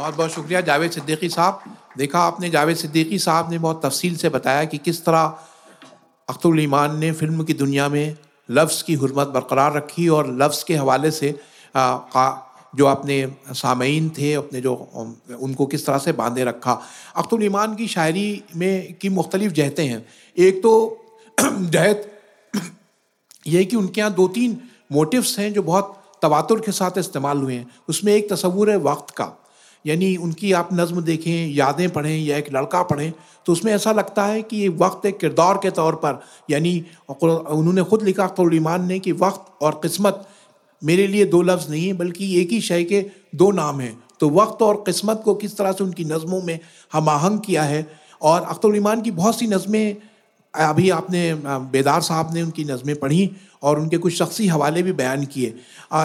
बहुत बहुत शुक्रिया जावेद सिद्दीकी साहब। देखा आपने जावेद सिद्दीकी साहब ने बहुत तफसील से बताया कि किस तरह अख्तरुल ईमान ने फ़िल्म की दुनिया में लफ्ज़ की हरमत बरकरार रखी और लफ्ज़ के हवाले से आ, जो अपने सामीन थे अपने जो उनको किस तरह से बांधे रखा। अख्तुल ईमान की शायरी में की मुख्तलिफ़ जहतें हैं। एक तो जहत ये कि उनके यहाँ दो तीन मोटिव्स हैं जो बहुत तवातुर के साथ इस्तेमाल हुए हैं। उसमें एक तस्वूर है वक्त का। यानी उनकी आप नज़म देखें, यादें पढ़ें या एक लड़का पढ़ें तो उसमें ऐसा लगता है कि ये वक्त एक किरदार के तौर पर, यानी उन्होंने ख़ुद लिखा ईमान ने कि वक्त और किस्मत मेरे लिए दो लफ्ज़ नहीं है, बल्कि एक ही शय के दो नाम हैं। तो वक्त और किस्मत को किस तरह से उनकी नज़मों में हम आहंग किया है, और अख्तरीमान की बहुत सी नज़में अभी आपने बेदार साहब ने उनकी नज़में पढ़ी और उनके कुछ शख्सी हवाले भी बयान किए।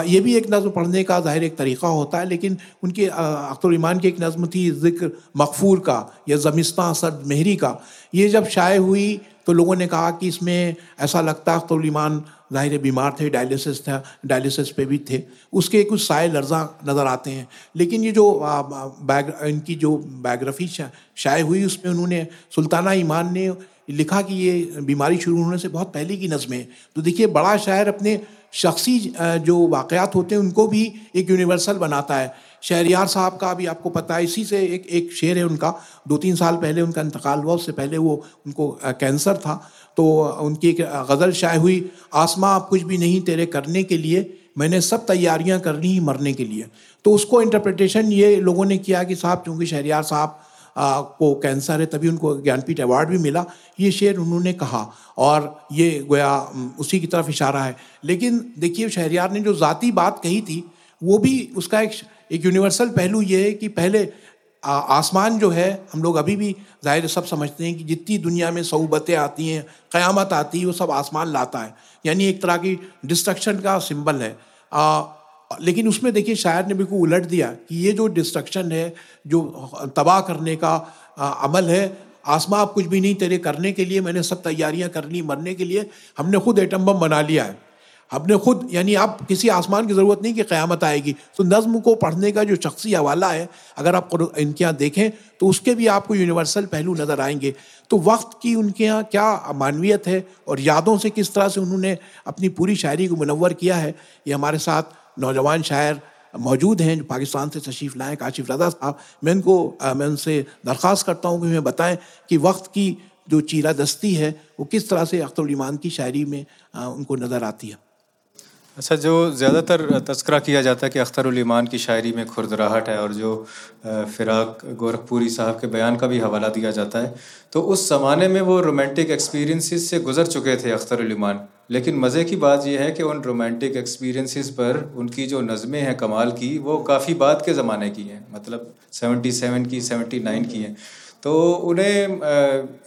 ये भी एक नज़म पढ़ने का ज़ाहिर एक तरीक़ा होता है, लेकिन उनके अख्तरीमान की एक नज़म थी ज़िक्र मकफूर का या ज़मिस्ता सद मेहरी का। ये जब शाये हुई तो लोगों ने कहा कि इसमें ऐसा लगता है अख्तरीमान ज़ाहिर बीमार थे, डायलिसिस था, डायलिसिस पे भी थे। उसके कुछ साए लर्जा नज़र आते हैं। लेकिन ये जो बैग इनकी जो बायोग्राफी शाये हुई उसमें उन्होंने सुल्ताना ईमान ने लिखा कि ये बीमारी शुरू होने से बहुत पहले की नज़में। तो देखिए, बड़ा शायर अपने शख्सी जो वाक़ात होते हैं, उनको भी एक यूनिवर्सल बनाता है। शहरियार साहब का भी आपको पता है, इसी से एक एक शेर है उनका। दो तीन साल पहले उनका इंतकाल हुआ, उससे पहले वो उनको कैंसर था। तो उनकी एक गज़ल शाये हुई, आसमां आप कुछ भी नहीं तेरे करने के लिए, मैंने सब तैयारियाँ करनी ही मरने के लिए। तो उसको इंटरप्रिटेशन ये लोगों ने किया कि साहब, चूँकि शहरियार साहब को कैंसर है तभी उनको ज्ञानपीठ अवार्ड भी मिला। ये शेर उन्होंने कहा और ये गोया उसी की तरफ़ इशारा है। लेकिन देखिए शहरियार ने जो ज़ाती बात कही थी वो भी उसका एक एक यूनिवर्सल पहलू ये है कि पहले आसमान जो है हम लोग अभी भी ज़ाहिर सब समझते हैं कि जितनी दुनिया में सहूबतें आती हैं क़यामत आती है वो सब आसमान लाता है। यानी एक तरह की डिस्ट्रक्शन का सिंबल है। आ, लेकिन उसमें देखिए शायर ने बिल्कुल उलट दिया कि ये जो डिस्ट्रक्शन है, जो तबाह करने का अमल है, आसमां आप कुछ भी नहीं, तेरे करने के लिए मैंने सब तैयारियाँ कर ली मरने के लिए, हमने खुद एटम बम बना लिया है। हमने खुद, यानी आप किसी आसमान की ज़रूरत नहीं कि क़यामत आएगी। तो नज़म को पढ़ने का जो शख्सी हवाला है, अगर आप इनके यहाँ देखें तो उसके भी आपको यूनिवर्सल पहलू नज़र आएँगे। तो वक्त की उनके यहाँ क्या मानवीयत है, और यादों से किस तरह से उन्होंने अपनी पूरी शायरी को मुनवर किया है, ये हमारे साथ नौजवान शायर मौजूद हैं जो पाकिस्तान से तशरीफ़ लाएँ, काशिफ रजा साहब मैं उनको मैं उनसे दरख्वास्त करता हूँ कि हमें बताएँ कि वक्त की जो चीरा दस्ती है, वो किस तरह से अख्तर ईमान की शायरी में उनको नज़र आती है। अच्छा जो ज़्यादातर तस्करा किया जाता है कि अख्तरमान की शायरी में खुरदराहट है और जो फ़िराक गोरखपुरी साहब के बयान का भी हवाला दिया जाता है तो उस ज़माने में वो रोमांटिक एक्सपीरियंसिस से गुज़र चुके थे अख्तरमान लेकिन मज़े की बात यह है कि उन रोमांटिक एक्सपीरियंसिस पर उनकी जो नज़में हैं कमाल की, वो काफ़ी बाद के ज़माने की हैं मतलब सेवेंटी सेवन की, सेवेंटी नाइन की हैं। तो उन्हें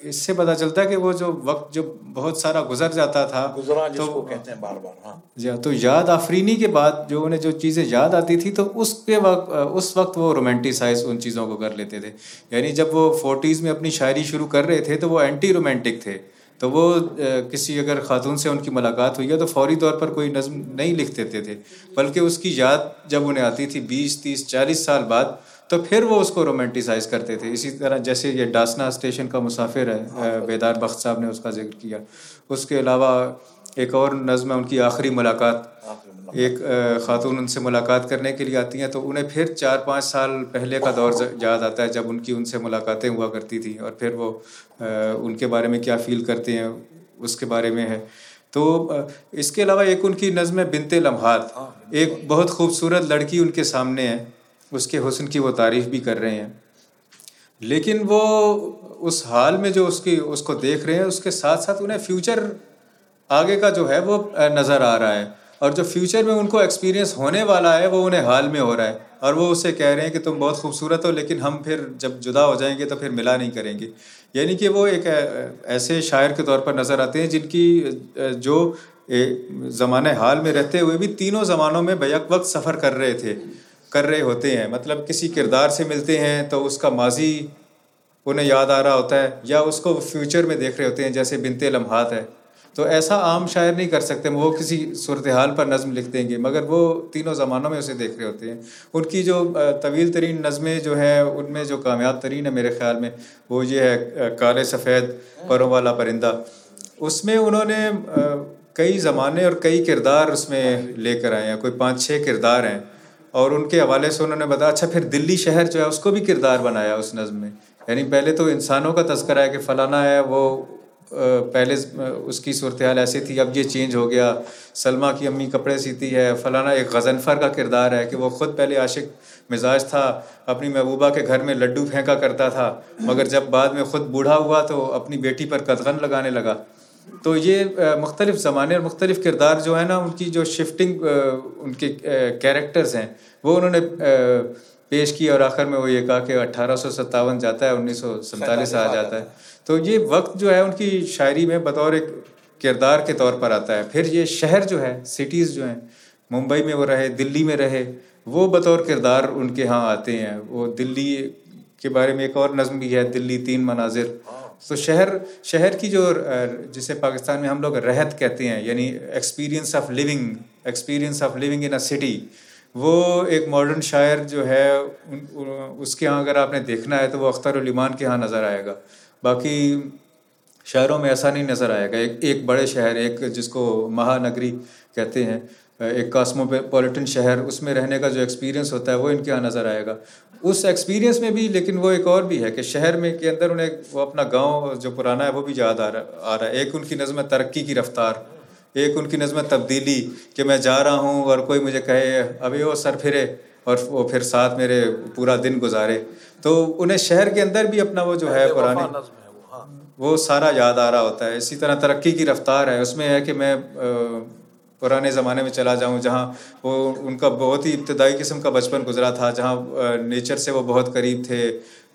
इससे पता चलता है कि वो जो वक्त जो बहुत सारा गुजर जाता था गुजरा तो कहते हैं बार बार हाँ तो याद आफरीनी के बाद जो उन्हें जो चीज़ें याद आती थी तो उसके वक्त उस वक्त वो रोमांटिसाइज उन चीज़ों को कर लेते थे। यानी जब वो फोर्टीज़ में अपनी शायरी शुरू कर रहे थे तो वो एंटी रोमांटिक थे। तो वो किसी अगर ख़ातून से उनकी मुलाकात हुई है तो फौरी तौर पर कोई नज़म नहीं लिख देते थे। बल्कि उसकी याद जब उन्हें आती थी बीस तीस चालीस साल बाद तो फिर वो उसको रोमांटिसाइज करते थे। इसी तरह जैसे ये डासना स्टेशन का मुसाफिर है बेदार बख्त साहब ने उसका ज़िक्र किया। उसके अलावा एक और नज़म है उनकी आखिरी मुलाकात। एक ख़ातून उनसे मुलाकात करने के लिए आती हैं तो उन्हें फिर चार पाँच साल पहले का दौर याद आता है जब उनकी उनसे मुलाकातें हुआ करती थी और फिर वो उनके बारे में क्या फ़ील करते हैं उसके बारे में है। तो इसके अलावा एक उनकी नज़म बिनते लम्हात। एक बहुत खूबसूरत लड़की उनके सामने है। उसके हुसन की वो तारीफ़ भी कर रहे हैं। लेकिन वो उस हाल में जो उसकी, उसको देख रहे हैं, उसके साथ साथ उन्हें फ्यूचर आगे का जो है वो नज़र आ रहा है। और जो फ्यूचर में उनको एक्सपीरियंस होने वाला है, वो उन्हें हाल में हो रहा है। और वो उससे कह रहे हैं कि तुम बहुत खूबसूरत हो, लेकिन हम फिर जब जुदा हो जाएँगे तो फिर मिला नहीं करेंगे। यानी कि वो एक ऐसे शायर के तौर पर नज़र आते हैं, जिनकी जो ज़माने हाल में रहते हुए भी तीनों ज़मानों में बैक वक्त सफ़र कर रहे थे। कर रहे होते हैं मतलब किसी किरदार से मिलते हैं तो उसका माजी उन्हें याद आ रहा होता है, या उसको फ्यूचर में देख रहे होते हैं, जैसे बिनते लम्हात है। तो ऐसा आम शायर नहीं कर सकते, वो किसी सूरत हाल पर नज़म लिख देंगे, मगर वो तीनों ज़मानों में उसे देख रहे होते हैं। उनकी जो तवील तरीन नज़में जो है, उनमें जो कामयाब तरीन है मेरे ख्याल में, वो ये है काले सफ़ेद परों वाला परिंदा। उसमें उन्होंने कई ज़माने और कई किरदार उसमें लेकर आए हैं, कोई पाँच छः किरदार हैं। और उनके हवाले से उन्होंने बताया अच्छा फिर दिल्ली शहर जो है, उसको भी किरदार बनाया उस नज़म में। यानी पहले तो इंसानों का तस्करा है कि फ़लाना है, वो पहले उसकी सूरत हाल ऐसी थी, अब ये चेंज हो गया, सलमा की अम्मी कपड़े सीती है, फ़लाना एक गजनफ़र का किरदार है कि वो ख़ुद पहले आशिक मिजाज था, अपनी महबूबा के घर में लड्डू फेंका करता था, मगर जब बाद में ख़ुद बूढ़ा हुआ तो अपनी बेटी पर कदगन लगाने लगा। तो ये मुख्तलिफ़ ज़माने और मुख्तलिफ़ किरदार जो है ना उनकी जो शिफ्टिंग उनके कैरेक्टर्स हैं वो उन्होंने पेश की और आखिर में वो ये कहा कि अट्ठारह सौ सत्तावन जाता है उन्नीस सौ सैंतालीस आ जाता है। तो ये वक्त जो है उनकी शायरी में बतौर एक किरदार के तौर पर आता है। फिर ये शहर जो है सिटीज़ जो हैं मुंबई में वो रहे दिल्ली में रहे वो बतौर किरदार उनके यहाँ आते हैं। वो दिल्ली के बारे में एक और नज़म भी है दिल्ली तीन मनाजिर। तो शहर शहर की जो जिसे पाकिस्तान में हम लोग रहत कहते हैं, यानी experience of living experience of living in a city वो एक मॉडर्न शायर जो है उसके यहाँ अगर आपने देखना है तो वो अख्तर उलिमान के यहाँ नज़र आएगा। बाकी शहरों में ऐसा नहीं नज़र आएगा। एक एक बड़े शहर, एक जिसको महानगरी कहते हैं एक कास्मोपोलिटन शहर उसमें रहने का जो एक्सपीरियंस होता है वो इनके यहाँ नज़र आएगा। उस एक्सपीरियंस में भी लेकिन वो एक और भी है कि शहर में के अंदर उन्हें वो अपना गाँव जो पुराना है वो भी याद आ रहा आ रहा है। एक उनकी नज़म तरक्की की रफ्तार एक उनकी नज़म तब्दीली कि मैं जा रहा हूँ और कोई मुझे कहे अभी वो सर फिरे और वो फिर साथ मेरे पूरा दिन गुजारे। तो उन्हें शहर के अंदर भी अपना वो जो है पुरानी हाँ। वो सारा याद आ रहा होता है। इसी तरह तरक्की की रफ्तार है। उसमें है कि मैं पुराने ज़माने में चला जाऊँ, जहाँ वो उनका बहुत ही इब्तदाई किस्म का बचपन गुजरा था, जहाँ नेचर से वो बहुत करीब थे,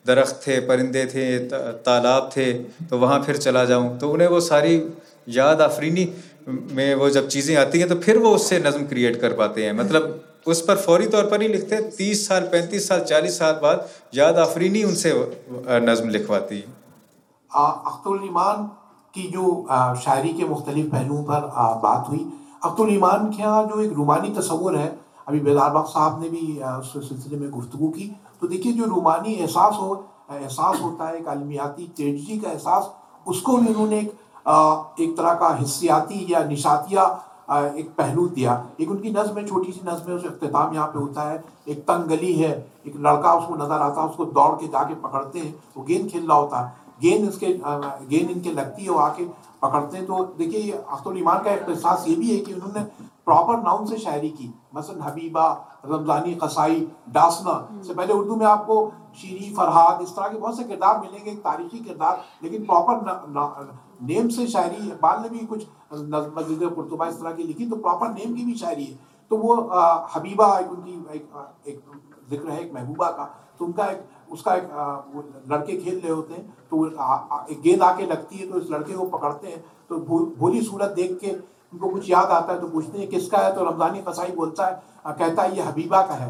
दरख्त थे, परिंदे थे तालाब थे तो वहाँ फिर चला जाऊँ। तो उन्हें वो सारी याद आफरीनी में वो जब चीज़ें आती हैं तो फिर वो उससे नज़म क्रिएट कर पाते हैं। मतलब उस पर फौरी तौर पर ही लिखते तीस साल, पैंतीस साल, चालीस साल बाद याद आफरीनी उनसे नज़म लिखवाती। है की जो शायरी के मुख्तलिफ़ पहलुओं पर बात हुई अब्दुल ईमान के यहाँ जो एक रूमानी तस्वुर है, अभी बेदारबाग साहब ने भी उस सिलसिले में गुफ्तु की। तो देखिए, जो रूमानी एहसास हो एहसास होता है, एक आलमियाती ट्रेजडी का एहसास, उसको भी उन्होंने एक एक तरह का हिस्सियाती या निशातिया एक पहलू दिया। एक उनकी नज्म है, छोटी सी नज्म है, उस अख्ताम यहाँ पे होता है। एक तंग गली है, एक लड़का उसको नज़र आता है, उसको दौड़ के जाके पकड़ते हैं, वो गेंद खेल रहा होता है। गेंद इसके गेंद इनके लगती है वो आके पकड़ते हैं। तो देखिए अख्तुल ईमान का एहसास ये भी है कि उन्होंने प्रॉपर नाउन से शायरी की। मसलन हबीबा रमजानी कसाई डासना से पहले उर्दू में आपको शीरी फरहाद इस तरह के बहुत से किरदार मिलेंगे एक तारीखी किरदार लेकिन प्रॉपर नेम से शायरी बाल ने भी कुछ मस्जिद कुर्तुबा इस तरह की लिखी तो प्रॉपर नेम की भी शायरी है। तो वो हबीबा एक उनकी एक, एक ज़िक्र है एक महबूबा का तो उनका एक, उसका एक लड़के खेल रहे होते हैं तो एक गेंद आके लगती है तो इस लड़के को पकड़ते हैं तो भोली सूरत देख के उनको कुछ याद आता है तो पूछते हैं, किसका है? तो रमजानी कसाई बोलता है कहता है, ये हबीबा का है।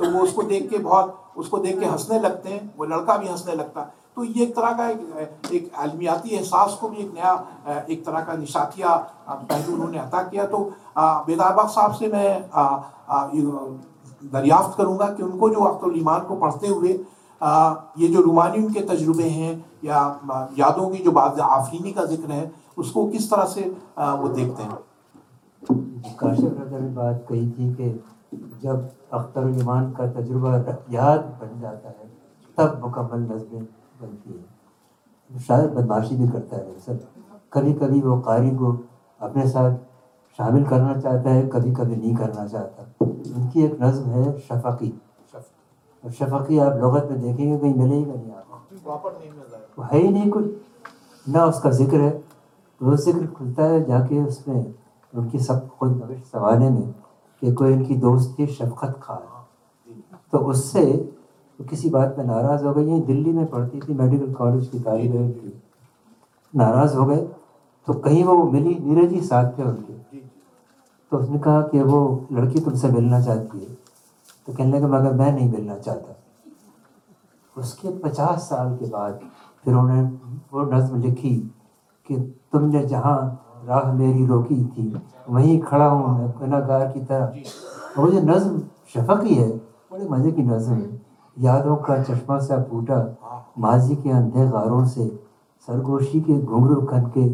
तो वो उसको देख के बहुत, उसको देख के हंसने लगते हैं, वो लड़का भी हंसने लगता है। तो ये एक तरह का एक एक आलमियाती एहसास को भी एक नया एक तरह का निशातिया पहलू उन्होंने अता किया। तो बेदारबाग साहब से मैं दरियाफ्त करूँगा कि उनको जो अख्तुल ईमान को पढ़ते हुए आ, ये जो रूमानी उनके तजुर्बे हैं या यादों की जो बात आफरीनी का ज़िक्र है उसको किस तरह से आ, वो देखते हैं? काशिफ ने बात कही थी कि जब अख्तर ईमान का तजुर्बा याद बन जाता है तब मुकम्मल नजमें बनती है। शायद बदमाशी भी करता है दरअसल कभी कभी वो कारी को अपने साथ शामिल करना चाहता है कभी कभी नहीं करना चाहता। उनकी एक नज्म है शफकी। और शफकी आप लगत में देखेंगे कहीं मिलेगा नहीं आपको। है। ही नहीं कुछ ना उसका ज़िक्र है। तो वो ज़िक्र खुलता है जाके उसमें उनकी सब खुद भविष्य सवाने में कि कोई उनकी दोस्त थी शफकत खान तो उससे तो किसी बात में नाराज़ हो गई। दिल्ली में पढ़ती थी मेडिकल कॉलेज की तारीफ़ थी नाराज़ हो गए। तो कहीं वो मिली नीरज ही साथ थे उनके। तो उसने कहा कि वो लड़की तुमसे मिलना चाहती है। तो कहने लगा मगर मैं नहीं मिलना चाहता। उसके पचास साल के बाद फिर उन्होंने वो नज्म लिखी कि तुमने जहाँ राह मेरी रोकी थी, वहीं खड़ा हूँ मैं गुनागार की तरह। और ये नज्म शफक ही है बड़े मज़े की नज्म है। यादों का चश्मा सा फूटा माजी के अंधे गारों से, सरगोशी के घुंघरू खन के,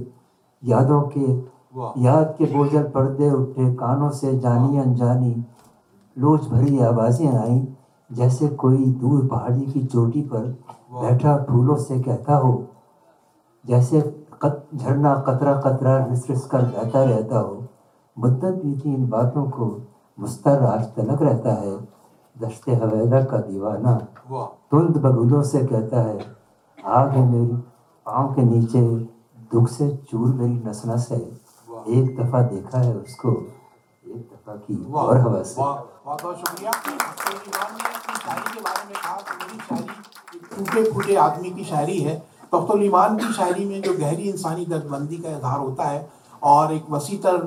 यादों के याद के बोझल पर्दे उठे कानों से जानी अनजानी लोच भरी आवाज़ें आई जैसे कोई दूर पहाड़ी की चोटी पर बैठा फूलों से कहता हो जैसे कत, झरना कतरा कतरा रिस रिस कर बहता रहता हो। मुद्दत बीती इन बातों को मुस्तर आज तलक रहता है दश्ते हवेदा का दीवाना। तुंद बगुलों से कहता है आग है मेरी पाँव के नीचे दुख से चूर मेरी नस नस है। एक दफ़ा देखा है उसको एक दफ़ा की और हवा से बहुत बहुत शुक्रिया। शायरी के बारे में कहा कि मेरी शायरी टूटे फूटे आदमी की शायरी है। तो अख्तर ईमान की शायरी में जो गहरी इंसानी दर्दबंदी का इजहार होता है और एक वसी तर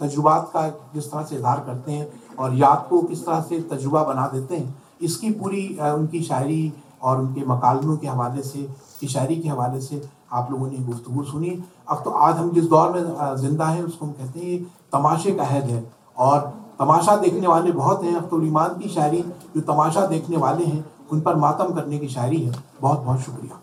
तजुबात का जिस तरह से इजहार करते हैं और याद को किस तरह से तजुबा बना देते हैं इसकी पूरी उनकी शायरी और उनके मकालमों के हवाले से की शायरी के हवाले से आप लोगों ने गुफ्तु सुनी। अब तो आज हम जिस दौर में ज़िंदा हैं, उसको हम कहते हैं तमाशे का अहद है। और तमाशा देखने वाले बहुत हैं, अख्तुल ईमान की शायरी, जो तमाशा देखने वाले हैं, उन पर मातम करने की शायरी है। बहुत बहुत शुक्रिया।